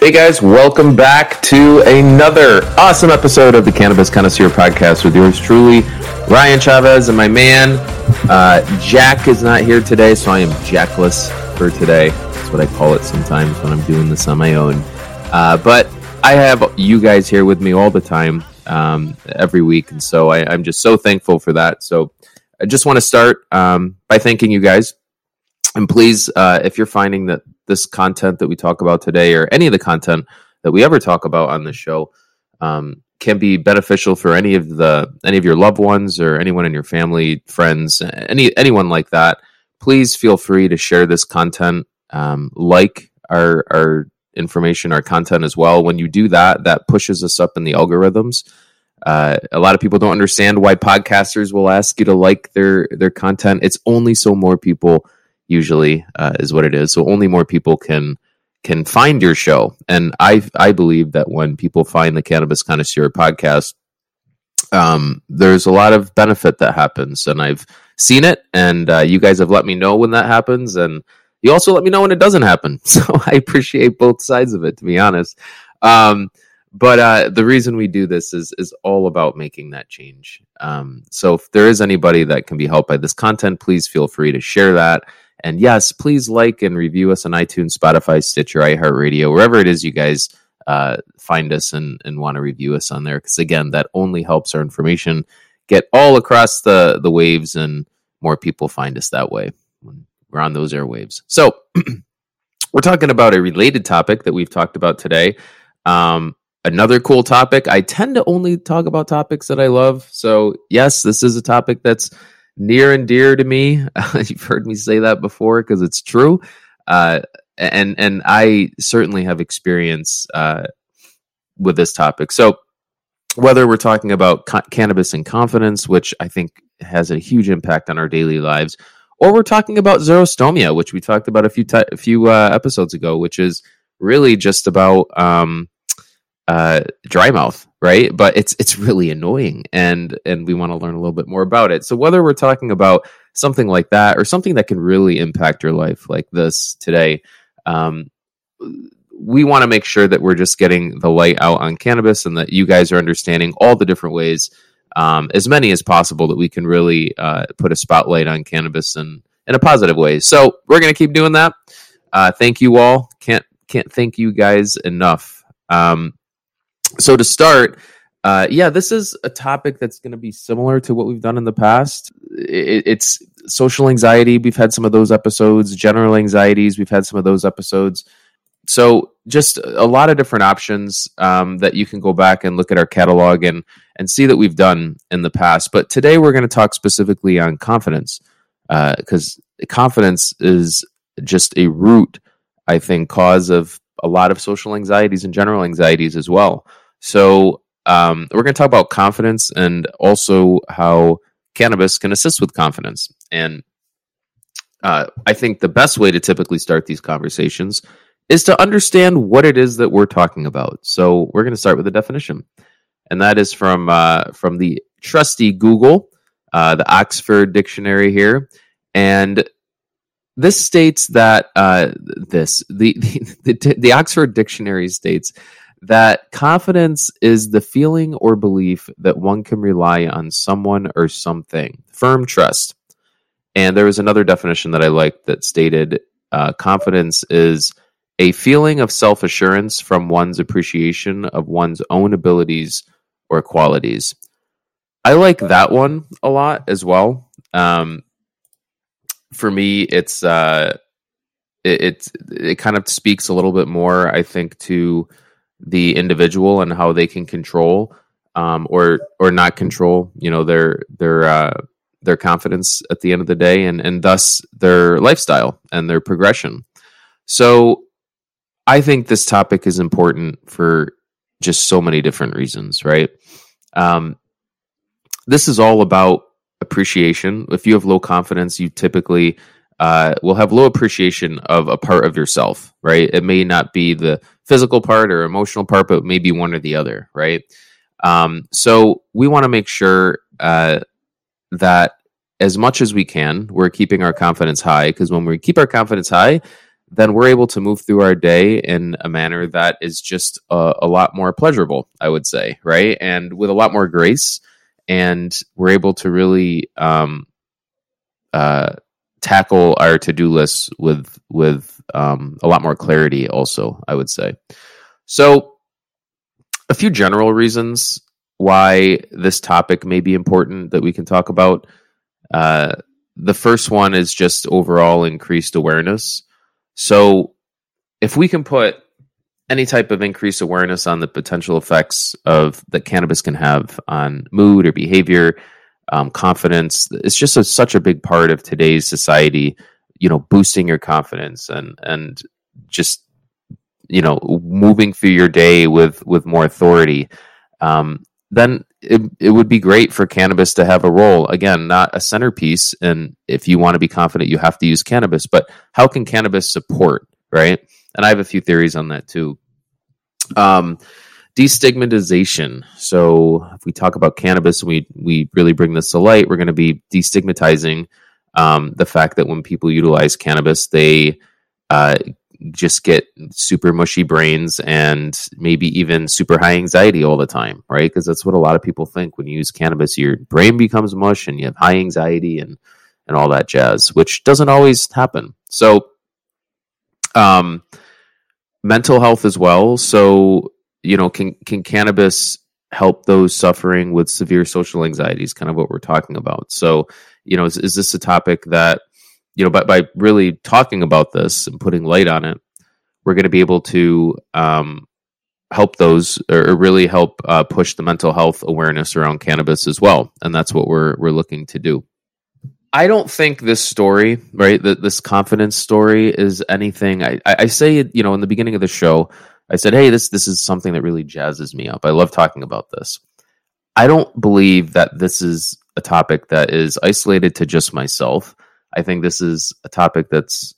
Hey guys, welcome back to another awesome episode of the Cannabis Connoisseur Podcast with yours truly, Ryan Chavez, and my man uh, Jack is not here today, so I am Jackless for today. That's what I call it sometimes when I'm doing this on my own. Uh, but I have you guys here with me all the time, um, every week, and so I, am just so thankful for that. So I just want to start um, by thanking you guys and please, uh, if you're finding that this content that we talk about today, or any of the content that we ever talk about on the show, um, can be beneficial for any of the any of your loved ones or anyone in your family, friends, any anyone like that, please feel free to share this content. Um, like our our information, our content as well. When you do that, that pushes us up in the algorithms. Uh, a lot of people don't understand why podcasters will ask you to like their their content. It's only so more people usually uh, is what it is. So only more people can can find your show. And I I believe that when people find the Cannabis Connoisseur podcast, um, there's a lot of benefit that happens, and I've seen it. And uh, you guys have let me know when that happens, and you also let me know when it doesn't happen. So I appreciate both sides of it, to be honest. Um, but uh, the reason we do this is is all about making that change. Um, so if there is anybody that can be helped by this content, please feel free to share that and yes, please like and review us on iTunes, Spotify, Stitcher, iHeartRadio, wherever it is you guys uh, find us and, and want to review us on there. Because again, that only helps our information get all across the, the waves and more people find us that way when we're on those airwaves. So we're talking about a related topic that we've talked about today. Um, another cool topic. I tend to only talk about topics that I love. So, yes, this is a topic that's near and dear to me. You've heard me say that before because it's true. Uh, and and I certainly have experience uh, with this topic. So whether we're talking about ca- cannabis and confidence, which I think has a huge impact on our daily lives, or we're talking about xerostomia, which we talked about a few a few uh, episodes ago, which is really just about um, uh, dry mouth, right? But it's it's really annoying, and and we want to learn a little bit more about it. So whether we're talking about something like that or something that can really impact your life, like this today, um, we want to make sure that we're just getting the light out on cannabis, and that you guys are understanding all the different ways, um, as many as possible, that we can really uh, put a spotlight on cannabis and in a positive way. So we're gonna keep doing that. Uh, thank you all. Can't can't thank you guys enough. Um, so to start, uh, yeah, this is a topic that's going to be similar to what we've done in the past. It, it's social anxiety. We've had some of those episodes. General anxieties. We've had some of those episodes. So just a lot of different options um, that you can go back and look at our catalog and and see that we've done in the past. But today we're going to talk specifically on confidence because uh, confidence is just a root, I think, cause of a lot of social anxieties and general anxieties as well. So um, we're going to talk about confidence and also how cannabis can assist with confidence. And uh, I think the best way to typically start these conversations is to understand what it is that we're talking about. So we're going to start with a definition, and that is from uh, from the trusty Google, uh, the Oxford Dictionary here, and this states that uh, this the, the the the Oxford Dictionary states that confidence is the feeling or belief that one can rely on someone or something, firm trust. And there was another definition that I liked that stated uh, confidence is a feeling of self assurance from one's appreciation of one's own abilities or qualities. I like that one a lot as well. Um, for me, it's uh, it, it it kind of speaks a little bit more, I think, to the individual and how they can control um, or or not control you know their their uh, their confidence at the end of the day and and thus their lifestyle and their progression. So i think this topic is important for just so many different reasons right? Um, this is all about appreciation. If you have low confidence you typically uh, will have low appreciation of a part of yourself, right? It may not be the physical part or emotional part, but maybe one or the other, right? Um, so we want to make sure uh, that as much as we can, we're keeping our confidence high because when we keep our confidence high, then we're able to move through our day in a manner that is just a, a lot more pleasurable, I would say, right? And with a lot more grace. And we're able to really um, uh, tackle our to-do lists with with um, a lot more clarity also i would say. So a few general reasons why this topic may be important that we can talk about. Uh, the first one is just overall increased awareness. So if we can put any type of increased awareness on the potential effects of that cannabis can have on mood or behavior um, confidence. It's just a, such a big part of today's society. You know, boosting your confidence and and just you know moving through your day with with more authority. Um, then it, it would be great for cannabis to have a role again not a centerpiece and if you want to be confident you have to use cannabis but how can cannabis support right and i have a few theories on that too um, destigmatization. So if we talk about cannabis, we we really bring this to light. We're going to be destigmatizing um, the fact that when people utilize cannabis, they uh, just get super mushy brains and maybe even super high anxiety all the time, right? Because that's what a lot of people think when you use cannabis, your brain becomes mush and you have high anxiety and and all that jazz, which doesn't always happen. So, um, mental health as well. So you know, can can cannabis help those suffering with severe social anxiety? Is kind of what we're talking about. So, you know, is, is this a topic that you know, by by really talking about this and putting light on it, we're going to be able to um, help those or really help uh, push the mental health awareness around cannabis as well, and that's what we're we're looking to do. I don't think this story, right, that this confidence story is anything. I, I say, you know, in the beginning of the show, I said, "Hey, this this is something that really jazzes me up. I love talking about this." I don't believe that this is a topic that is isolated to just myself. I think this is a topic that's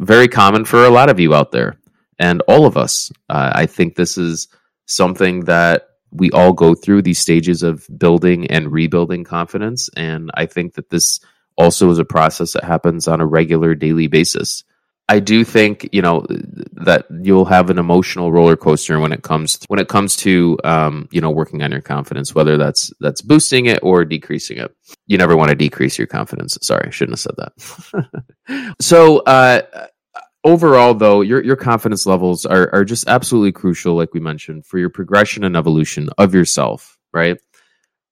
very common for a lot of you out there and all of us. Uh, I think this is something that we all go through these stages of building and rebuilding confidence. And I think that this also is a process that happens on a regular daily basis. I do think you know that you'll have an emotional roller coaster when it comes to, when it comes to um, you know working on your confidence, whether that's that's boosting it or decreasing it. You never want to decrease your confidence. Sorry, I shouldn't have said that. so uh, overall, though, your your confidence levels are are just absolutely crucial, like we mentioned, for your progression and evolution of yourself. Right?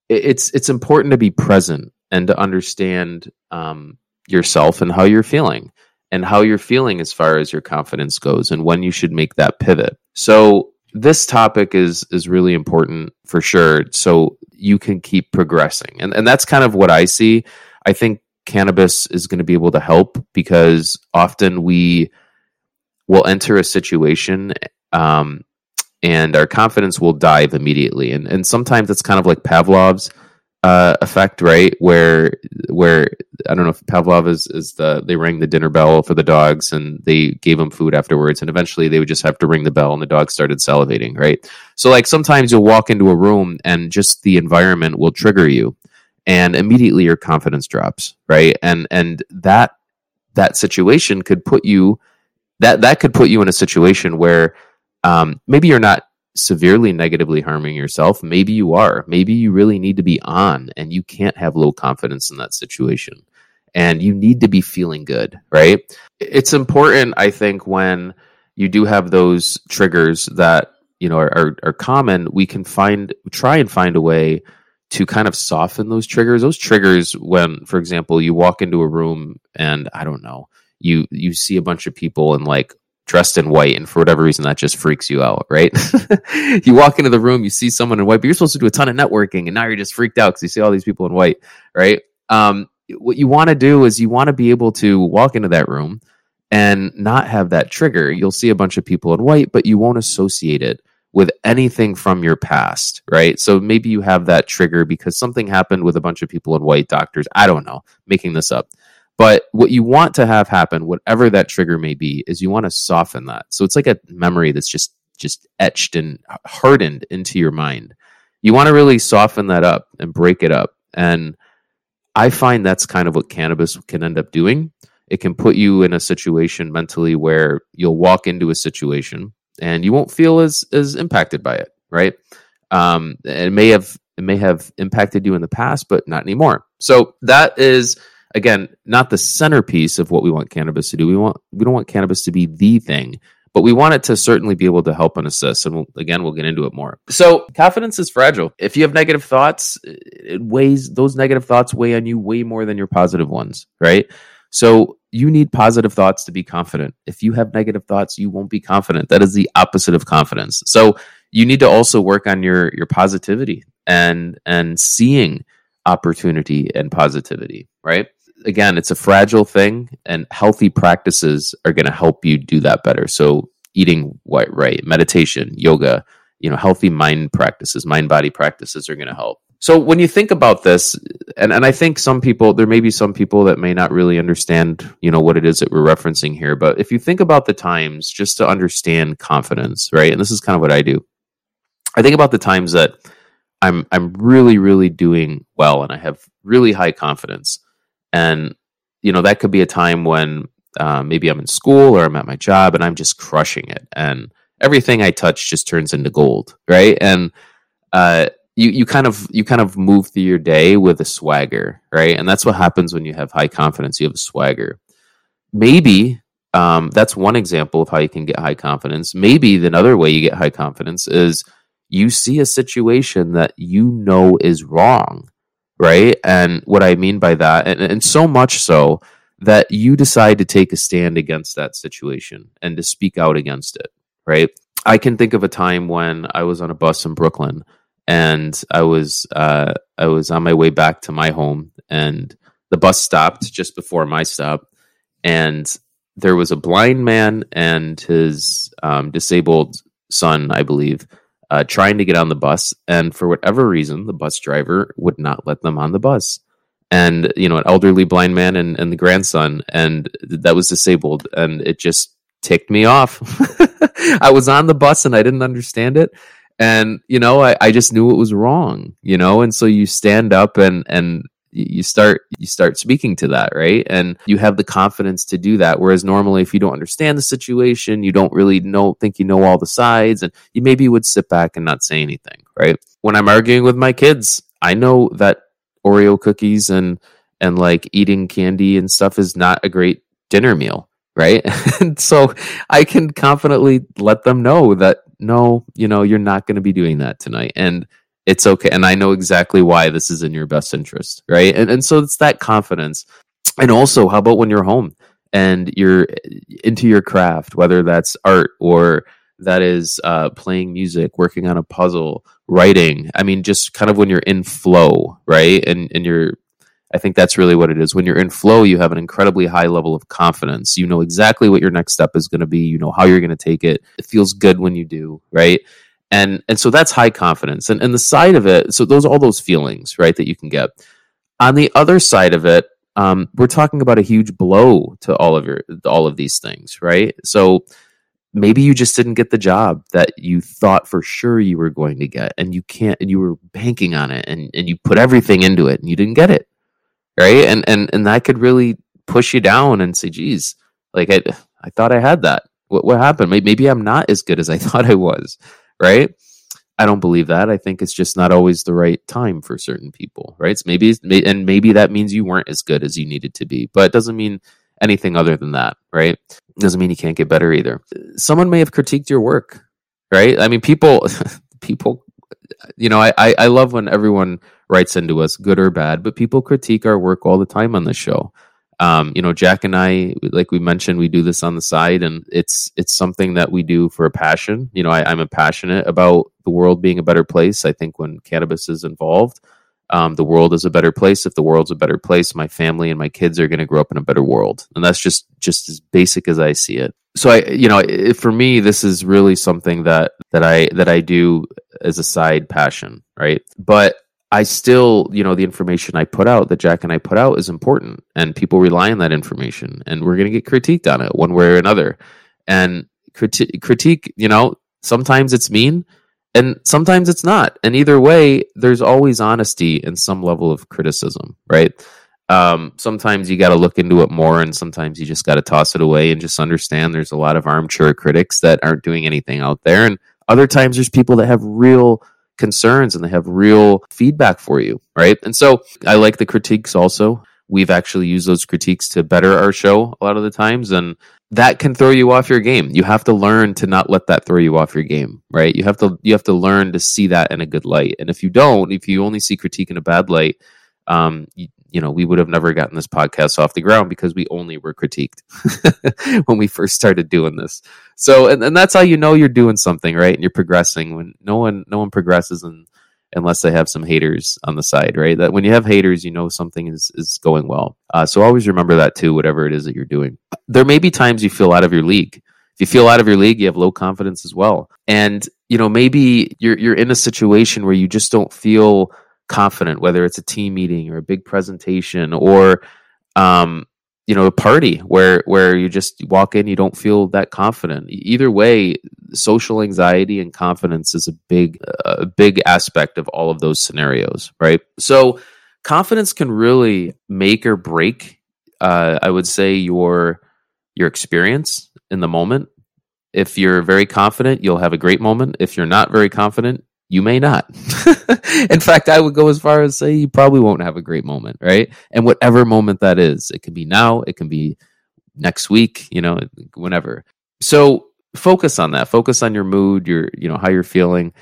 It's it's important to be present and to understand um, yourself and how you're feeling and how you're feeling as far as your confidence goes and when you should make that pivot. So this topic is is really important for sure so you can keep progressing. And and that's kind of what I see. I think cannabis is going to be able to help because often we will enter a situation um, and our confidence will dive immediately. And and sometimes it's kind of like Pavlov's uh, effect, right? Where where I don't know if Pavlov is is the they rang the dinner bell for the dogs and they gave them food afterwards, and eventually they would just have to ring the bell and the dogs started salivating, right? So like sometimes you'll walk into a room and just the environment will trigger you, and immediately your confidence drops, right? And and that that situation could put you that that could put you in a situation where um, maybe you're not severely negatively harming yourself, maybe you are. Maybe you really need to be on and you can't have low confidence in that situation. And you need to be feeling good, right? It's important, I think, when you do have those triggers that, you know, are, are, are common, we can find, try and find a way to kind of soften those triggers. Those triggers, when, for example, you walk into a room and I don't know, you you see a bunch of people and like dressed in white, and for whatever reason, that just freaks you out, right? you walk into the room, you see someone in white, but you're supposed to do a ton of networking, and now you're just freaked out because you see all these people in white, right? Um, what you want to do is you want to be able to walk into that room and not have that trigger. You'll see a bunch of people in white, but you won't associate it with anything from your past, right? So maybe you have that trigger because something happened with a bunch of people in white doctors. I don't know, making this up. But what you want to have happen, whatever that trigger may be, is you want to soften that. So it's like a memory that's just just etched and hardened into your mind. You want to really soften that up and break it up. And I find that's kind of what cannabis can end up doing. it can put you in a situation mentally where you'll walk into a situation and you won't feel as as impacted by it, right? Um, it may have it may have impacted you in the past, but not anymore. So that is again not the centerpiece of what we want cannabis to do. We want we don't want cannabis to be the thing, but we want it to certainly be able to help and assist. And we'll, again, we'll get into it more. So confidence is fragile. If you have negative thoughts, it weighs those negative thoughts weigh on you way more than your positive ones, right? So you need positive thoughts to be confident. If you have negative thoughts, you won't be confident. That is the opposite of confidence. So you need to also work on your your positivity and and seeing opportunity and positivity, right? Again, it's a fragile thing and healthy practices are going to help you do that better. So eating what right, meditation, yoga, you know, healthy mind practices, mind body practices are going to help. So when you think about this, and, and I think some people, there may be some people that may not really understand, you know, what it is that we're referencing here. But if you think about the times just to understand confidence, right? And this is kind of what I do. I think about the times that I'm I'm really, really doing well and I have really high confidence. And, you know, that could be a time when uh, maybe I'm in school or I'm at my job and I'm just crushing it. And everything I touch just turns into gold, right? And uh you you kind of you kind of move through your day with a swagger, right? And that's what happens when you have high confidence. You have a swagger. Maybe um, that's one example of how you can get high confidence. Maybe another way you get high confidence is you see a situation that you know is wrong, right? And what I mean by that, and, and so much so that you decide to take a stand against that situation and to speak out against it, right? I can think of a time when I was on a bus in Brooklyn and I was uh, I was on my way back to my home, and the bus stopped just before my stop, and there was a blind man and his um, disabled son, I believe, uh, trying to get on the bus, and for whatever reason, the bus driver would not let them on the bus. And you know, an elderly blind man and, and the grandson, and that was disabled, and it just ticked me off. I was on the bus and I didn't understand it, and you know I, I just knew it was wrong you know and so you stand up and and you start you start speaking to that right? And you have the confidence to do that. Whereas normally if you don't understand the situation you don't really know think you know all the sides and you maybe would sit back and not say anything right? When i'm arguing with my kids i know that oreo cookies and and like eating candy and stuff is not a great dinner meal right? And so i can confidently let them know that no, you know, you're not going to be doing that tonight. And it's okay. And I know exactly why this is in your best interest. Right. And, and so it's that confidence. And also, how about when you're home and you're into your craft, whether that's art or that is uh, playing music, working on a puzzle, writing. I mean, just kind of when you're in flow, right? And and you're I think that's really what it is. When you're in flow, you have an incredibly high level of confidence. You know exactly what your next step is going to be. You know how you're going to take it. It feels good when you do, right? And and so that's high confidence. And and the side of it, so those all those feelings, right, that you can get. On the other side of it, um, we're talking about a huge blow to all of your all of these things, right? So maybe you just didn't get the job that you thought for sure you were going to get and you can't and you were banking on it and, and you put everything into it and you didn't get it right? And and and that could really push you down and say, "Geez, like I I thought I had that. What what happened? Maybe I'm not as good as I thought I was." Right? I don't believe that. I think it's just not always the right time for certain people, right? Maybe and maybe that means you weren't as good as you needed to be, but it doesn't mean anything other than that, right? It doesn't mean you can't get better either. Someone may have critiqued your work, right? I mean, people people you know, I, I love when everyone writes into us, good or bad, but people critique our work all the time on the show. Um, you know, Jack and I, like we mentioned, we do this on the side, and it's it's something that we do for a passion. You know, I, I'm a passionate about the world being a better place. I think when cannabis is involved, um, the world is a better place. If the world's a better place, my family and my kids are going to grow up in a better world, and that's just just as basic as I see it. So I, you know, it, for me, this is really something that that I that I do as a side passion, right? But I still, you know, the information I put out, that Jack and I put out, is important, and people rely on that information, and we're going to get critiqued on it one way or another. And criti- critique, you know, sometimes it's mean, and sometimes it's not. And either way, there's always honesty and some level of criticism, right? um, sometimes you got to look into it more, and sometimes you just got to toss it away and just understand there's a lot of armchair critics that aren't doing anything out there, and other times there's people that have real concerns and they have real feedback for you, right? And so I like the critiques also. We've actually used those critiques to better our show a lot of the times, and that can throw you off your game. You have to learn to not let that throw you off your game, right? You have to you have to learn to see that in a good light. And if you don't, if you only see critique in a bad light, um, you know, we would have never gotten this podcast off the ground because we only were critiqued when we first started doing this. So, and, and that's how you know you're doing something, right? And you're progressing when no one, no one progresses and unless they have some haters on the side, right? That when you have haters, you know something is, is going well. Uh, so always remember that too, whatever it is that you're doing. There may be times you feel out of your league. If you feel out of your league, you have low confidence as well. And, you know, maybe you're, you're in a situation where you just don't feel confident, whether it's a team meeting or a big presentation or, um, you know, a party where where you just walk in, you don't feel that confident. Either way, social anxiety and confidence is a big a big aspect of all of those scenarios, right? So, confidence can really make or break. Uh, I would say your your experience in the moment. If you're very confident, you'll have a great moment. If you're not very confident, you may not. in fact, I would go as far as say you probably won't have a great moment, right? And whatever moment that is, it can be now, it can be next week, you know, whenever. So focus on that. Focus on your mood, your, you know, how you're feeling.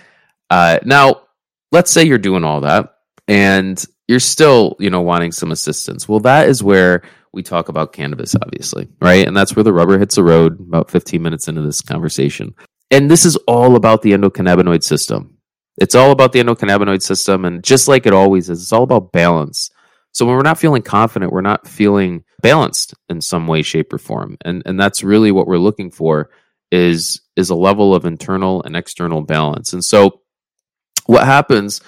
Uh, now, let's say you're doing all that and you're still, you know, wanting some assistance. Well, that is where we talk about cannabis, obviously, right? And that's where the rubber hits the road about 15 minutes into this conversation. And this is all about the endocannabinoid system it's all about the endocannabinoid system. And just like it always is, it's all about balance. So when we're not feeling confident, we're not feeling balanced in some way, shape, or form. And and that's really what we're looking for is is a level of internal and external balance. And so what happens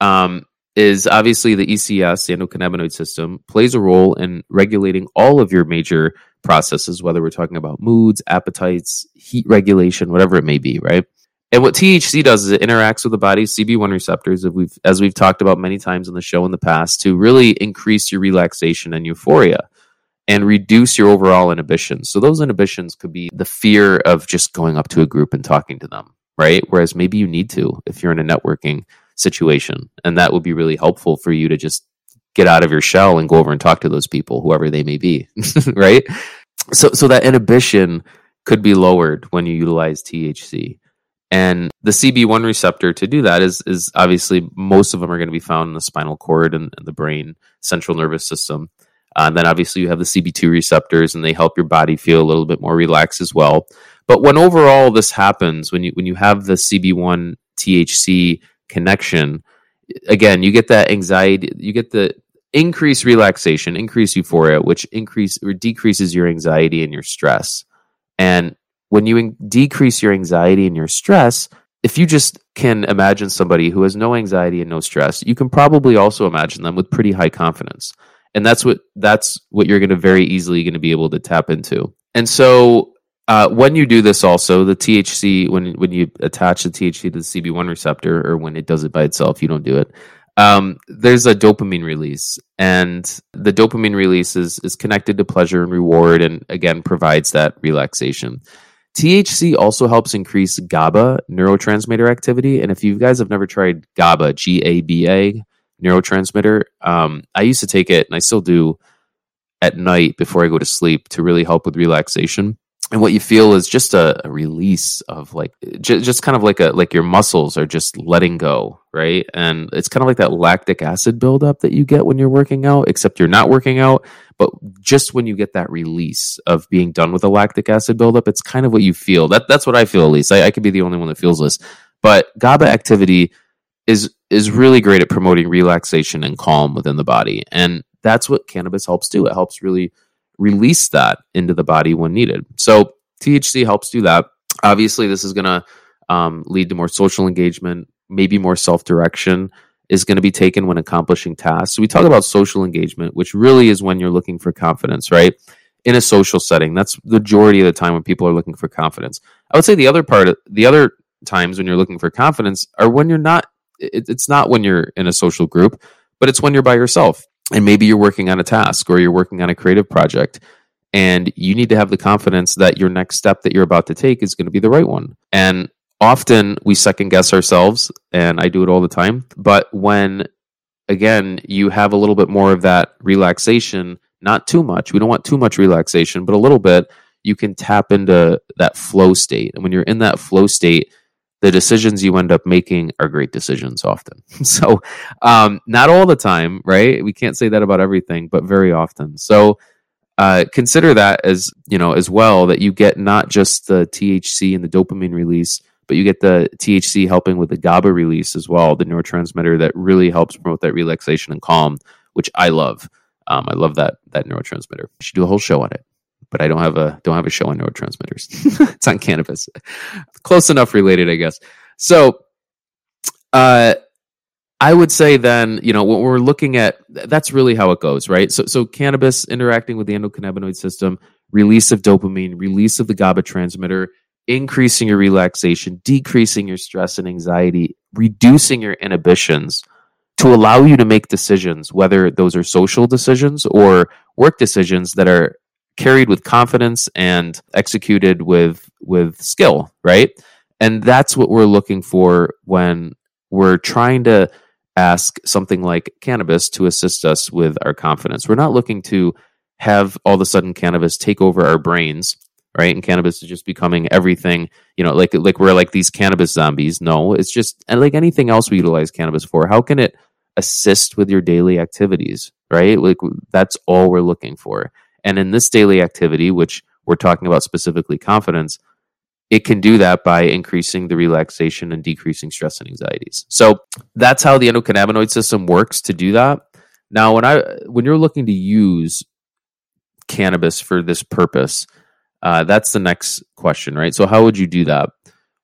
um, is obviously the ECS, the endocannabinoid system, plays a role in regulating all of your major processes, whether we're talking about moods, appetites, heat regulation, whatever it may be, right? And what THC does is it interacts with the body's CB1 receptors, as we've, as we've talked about many times on the show in the past, to really increase your relaxation and euphoria and reduce your overall inhibitions. So those inhibitions could be the fear of just going up to a group and talking to them, right? Whereas maybe you need to if you're in a networking situation, and that would be really helpful for you to just get out of your shell and go over and talk to those people, whoever they may be, right? So so that inhibition could be lowered when you utilize THC. And the CB1 receptor to do that is is obviously most of them are going to be found in the spinal cord and, and the brain, central nervous system. Uh, and then obviously you have the CB2 receptors, and they help your body feel a little bit more relaxed as well. But when overall this happens, when you when you have the CB1 THC connection, again you get that anxiety, you get the increased relaxation, increased euphoria, which increase or decreases your anxiety and your stress. And when you in- decrease your anxiety and your stress, if you just can imagine somebody who has no anxiety and no stress, you can probably also imagine them with pretty high confidence. And that's what that's what you're going to very easily going to be able to tap into. And so uh, when you do this, also the THC when when you attach the THC to the CB1 receptor, or when it does it by itself, you don't do it. Um, there's a dopamine release, and the dopamine release is is connected to pleasure and reward, and again provides that relaxation. THC also helps increase GABA neurotransmitter activity. And if you guys have never tried GABA, G A B A neurotransmitter, um, I used to take it and I still do at night before I go to sleep to really help with relaxation and what you feel is just a, a release of like j- just kind of like a like your muscles are just letting go right? And it's kind of like that lactic acid buildup that you get when you're working out except you're not working out. But just when you get that release of being done with the lactic acid buildup it's kind of what you feel. That that's what i feel at least. I, I could be the only one that feels this. But gaba activity is is really great at promoting relaxation and calm within the body. And that's what cannabis helps do. It helps really release that into the body when needed. So THC helps do that. Obviously, this is going to um, lead to more social engagement, maybe more self direction is going to be taken when accomplishing tasks. So we talk about social engagement, which really is when you're looking for confidence, right? In a social setting, that's the majority of the time when people are looking for confidence. I would say the other part, the other times when you're looking for confidence are when you're not. It, it's not when you're in a social group, but it's when you're by yourself and maybe you're working on a task or you're working on a creative project and you need to have the confidence that your next step that you're about to take is going to be the right one. And often we second guess ourselves and i do it all the time but when again you have a little bit more of that relaxation not too much we don't want too much relaxation but a little bit you can tap into that flow state. And when you're in that flow state the decisions you end up making are great decisions often. so, um, not all the time, right? We can't say that about everything, but very often. So, uh, consider that as you know as well that you get not just the THC and the dopamine release, but you get the THC helping with the GABA release as well, the neurotransmitter that really helps promote that relaxation and calm, which I love. Um, I love that that neurotransmitter. We should do a whole show on it but I don't have a don't have a show on neurotransmitters. it's on cannabis. Close enough related, I guess. So, uh, I would say then, you know, when we're looking at that's really how it goes, right? So, so cannabis interacting with the endocannabinoid system, release of dopamine, release of the GABA transmitter, increasing your relaxation, decreasing your stress and anxiety, reducing your inhibitions to allow you to make decisions, whether those are social decisions or work decisions that are carried with confidence and executed with with skill, right? And that's what we're looking for when we're trying to ask something like cannabis to assist us with our confidence. We're not looking to have all of a sudden cannabis take over our brains, right? And cannabis is just becoming everything, you know, like like we're like these cannabis zombies. No, it's just and like anything else we utilize cannabis for. How can it assist with your daily activities, right? Like that's all we're looking for. And in this daily activity, which we're talking about specifically confidence, it can do that by increasing the relaxation and decreasing stress and anxieties. So that's how the endocannabinoid system works to do that. Now, when I when you're looking to use cannabis for this purpose, uh, that's the next question, right? So how would you do that?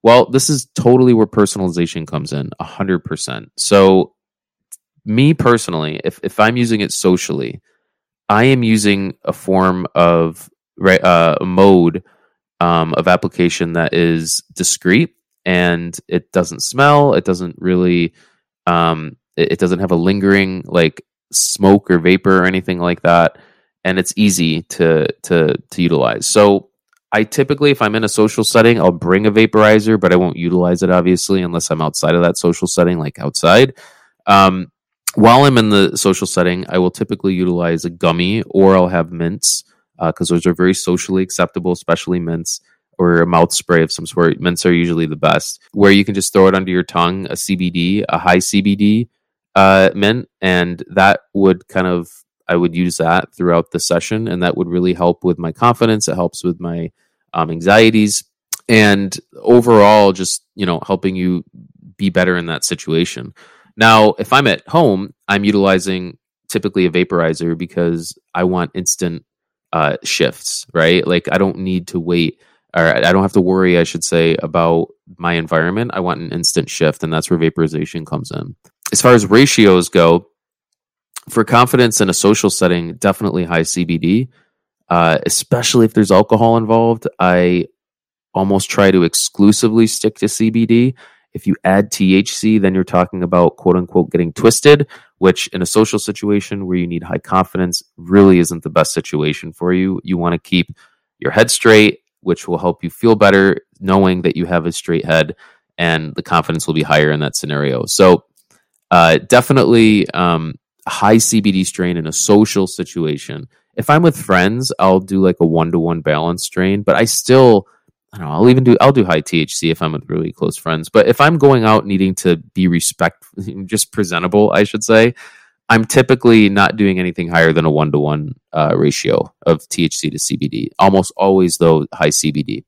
Well, this is totally where personalization comes in, hundred percent. So, me personally, if if I'm using it socially, I am using a form of right uh, a mode um, of application that is discrete and it doesn't smell. It doesn't really. Um, it, it doesn't have a lingering like smoke or vapor or anything like that, and it's easy to to to utilize. So I typically, if I'm in a social setting, I'll bring a vaporizer, but I won't utilize it obviously unless I'm outside of that social setting, like outside. Um, while I'm in the social setting, I will typically utilize a gummy or I'll have mints because uh, those are very socially acceptable, especially mints or a mouth spray of some sort. Mints are usually the best, where you can just throw it under your tongue, a CBD, a high CBD uh, mint, and that would kind of I would use that throughout the session, and that would really help with my confidence. It helps with my um, anxieties, and overall, just you know, helping you be better in that situation. Now, if I'm at home, I'm utilizing typically a vaporizer because I want instant uh, shifts, right? Like I don't need to wait or I don't have to worry, I should say, about my environment. I want an instant shift, and that's where vaporization comes in. As far as ratios go, for confidence in a social setting, definitely high CBD, uh, especially if there's alcohol involved. I almost try to exclusively stick to CBD if you add THC, then you're talking about quote unquote getting twisted, which in a social situation where you need high confidence really isn't the best situation for you. You want to keep your head straight, which will help you feel better knowing that you have a straight head and the confidence will be higher in that scenario. So, uh, definitely um, high CBD strain in a social situation. If I'm with friends, I'll do like a one to one balance strain, but I still I don't know. I'll even do I'll do high THC if I'm with really close friends. But if I'm going out needing to be respect, just presentable, I should say, I'm typically not doing anything higher than a one to one ratio of THC to CBD. Almost always, though, high CBD.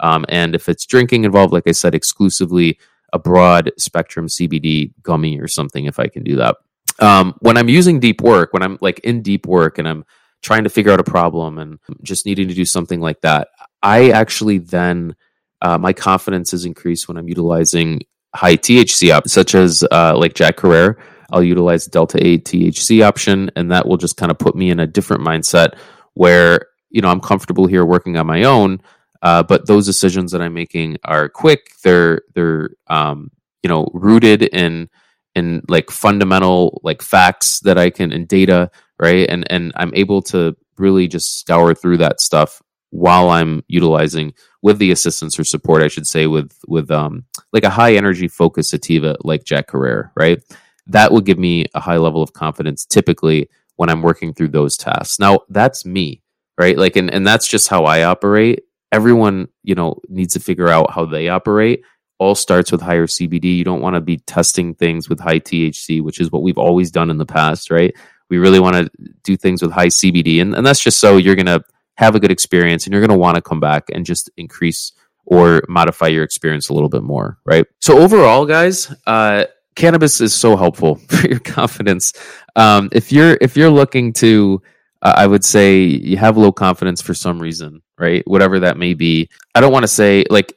Um, and if it's drinking involved, like I said, exclusively a broad spectrum CBD gummy or something, if I can do that. Um, when I'm using deep work, when I'm like in deep work and I'm trying to figure out a problem and just needing to do something like that, I actually then uh, my confidence is increased when I'm utilizing high THC options, such as uh, like Jack Herer. I'll utilize Delta 8 THC option, and that will just kind of put me in a different mindset where you know I'm comfortable here working on my own. Uh, but those decisions that I'm making are quick. They're they're um, you know rooted in in like fundamental like facts that I can and data, right? And and I'm able to really just scour through that stuff while I'm utilizing with the assistance or support, I should say, with with um like a high energy focus sativa like Jack Herer, right? That would give me a high level of confidence typically when I'm working through those tasks. Now that's me, right? Like and, and that's just how I operate. Everyone, you know, needs to figure out how they operate all starts with higher CBD. You don't want to be testing things with high THC, which is what we've always done in the past, right? We really want to do things with high CBD. And, and that's just so you're going to have a good experience and you're going to want to come back and just increase or modify your experience a little bit more, right? So, overall, guys, uh, cannabis is so helpful for your confidence. Um, if you're if you're looking to uh, I would say you have low confidence for some reason, right? Whatever that may be. I don't want to say like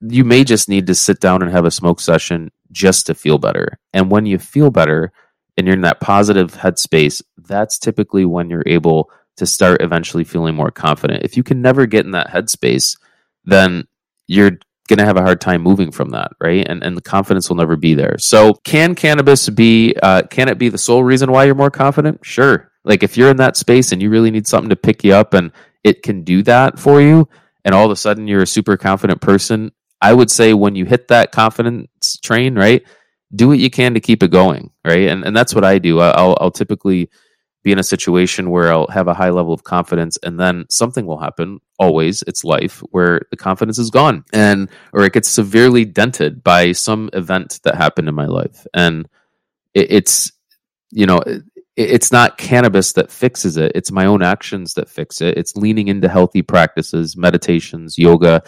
you may just need to sit down and have a smoke session just to feel better. And when you feel better and you're in that positive headspace, that's typically when you're able to start eventually feeling more confident. If you can never get in that headspace, then you're going to have a hard time moving from that, right? And and the confidence will never be there. So, can cannabis be uh, can it be the sole reason why you're more confident? Sure. Like if you're in that space and you really need something to pick you up and it can do that for you and all of a sudden you're a super confident person, I would say when you hit that confidence train, right, do what you can to keep it going, right? And and that's what I do. I'll I'll typically be in a situation where I'll have a high level of confidence and then something will happen always it's life where the confidence is gone and or it gets severely dented by some event that happened in my life and it, it's you know it, it's not cannabis that fixes it it's my own actions that fix it it's leaning into healthy practices meditations yoga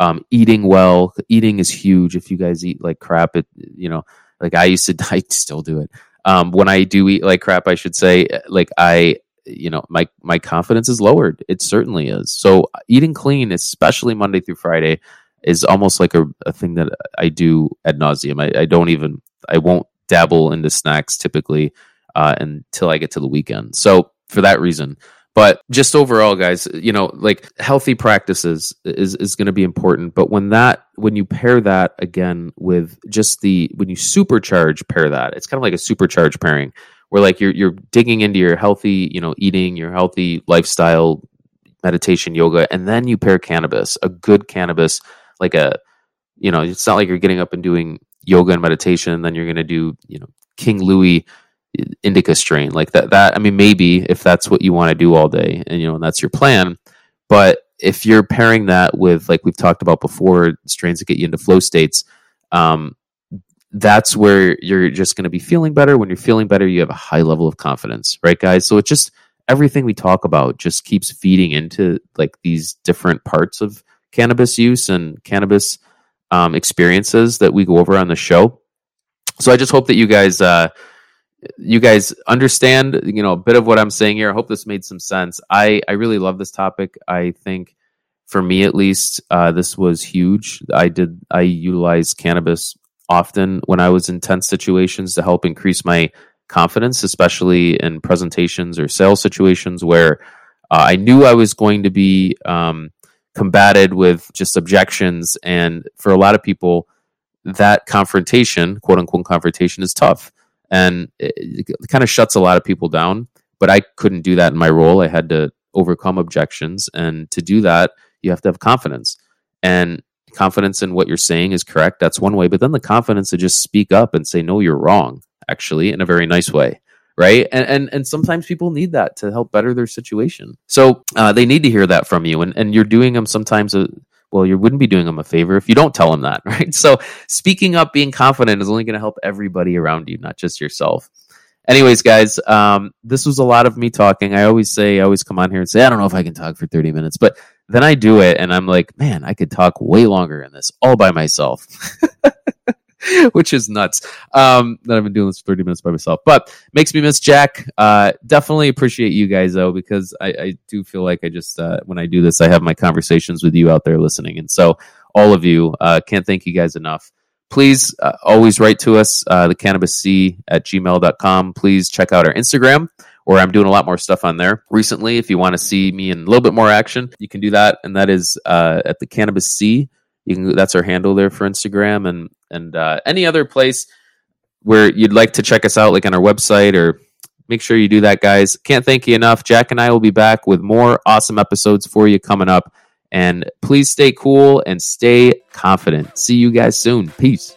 um, eating well, eating is huge. If you guys eat like crap, it you know, like I used to, I still do it. Um, when I do eat like crap, I should say, like I, you know, my my confidence is lowered. It certainly is. So eating clean, especially Monday through Friday, is almost like a, a thing that I do ad nauseum. I, I don't even, I won't dabble into snacks typically uh, until I get to the weekend. So for that reason, but just overall, guys, you know, like healthy practices is is going to be important. But when that when you pair that again with just the when you supercharge pair that, it's kind of like a supercharge pairing where like you're you're digging into your healthy, you know, eating, your healthy lifestyle, meditation, yoga, and then you pair cannabis, a good cannabis, like a you know, it's not like you're getting up and doing yoga and meditation, and then you're going to do, you know, King Louis indica strain like that that i mean maybe if that's what you want to do all day and you know and that's your plan but if you're pairing that with like we've talked about before strains that get you into flow states um, that's where you're just going to be feeling better. When you're feeling better you have a high level of confidence right guys? So it's just everything we talk about just keeps feeding into like these different parts of cannabis use and cannabis um, experiences that we go over on the show. So i just hope that you guys uh, you guys understand you know a bit of what i'm saying here. I hope this made some sense. I i really love this topic. I think for me at least uh, this was huge. I did i utilized cannabis often when i was in tense situations to help increase my confidence especially in presentations or sales situations where uh, i knew i was going to be um, combated with just objections. And for a lot of people that confrontation quote unquote confrontation is tough and it, it kind of shuts a lot of people down. But I couldn't do that in my role. I had to overcome objections, and to do that, you have to have confidence and confidence in what you're saying is correct. That's one way, but then the confidence to just speak up and say, "No, you're wrong," actually, in a very nice way right and and and sometimes people need that to help better their situation so uh, they need to hear that from you and and you're doing them sometimes a, well, you wouldn't be doing them a favor if you don't tell them that, right? So speaking up, being confident is only going to help everybody around you, not just yourself. Anyways, guys, um, this was a lot of me talking. I always say, I always come on here and say, I don't know if I can talk for 30 minutes, but then I do it and I'm like, man, I could talk way longer in this all by myself. which is nuts. Um, that I've been doing this for 30 minutes by myself, but makes me miss Jack. Uh, definitely appreciate you guys though, because I, I do feel like I just, uh, when I do this, I have my conversations with you out there listening. And so all of you, uh, can't thank you guys enough. Please uh, always write to us, uh, the cannabis c at gmail.com. Please check out our Instagram where I'm doing a lot more stuff on there recently. If you want to see me in a little bit more action, you can do that. And that is, uh, at the cannabis c you can that's our handle there for Instagram and and uh, any other place. where you'd like to check us out, like on our website, or make sure you do that, guys. Can't thank you enough. Jack and I will be back with more awesome episodes for you coming up. And please stay cool and stay confident. See you guys soon. Peace.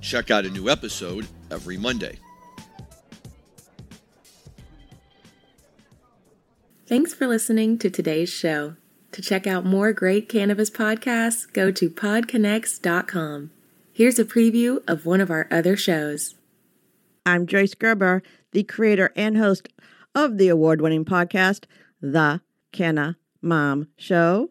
Check out a new episode every Monday. Thanks for listening to today's show. To check out more great cannabis podcasts, go to podconx.com. Here's a preview of one of our other shows. I'm Joyce Gerber, the creator and host of the award winning podcast, The Canna Mom Show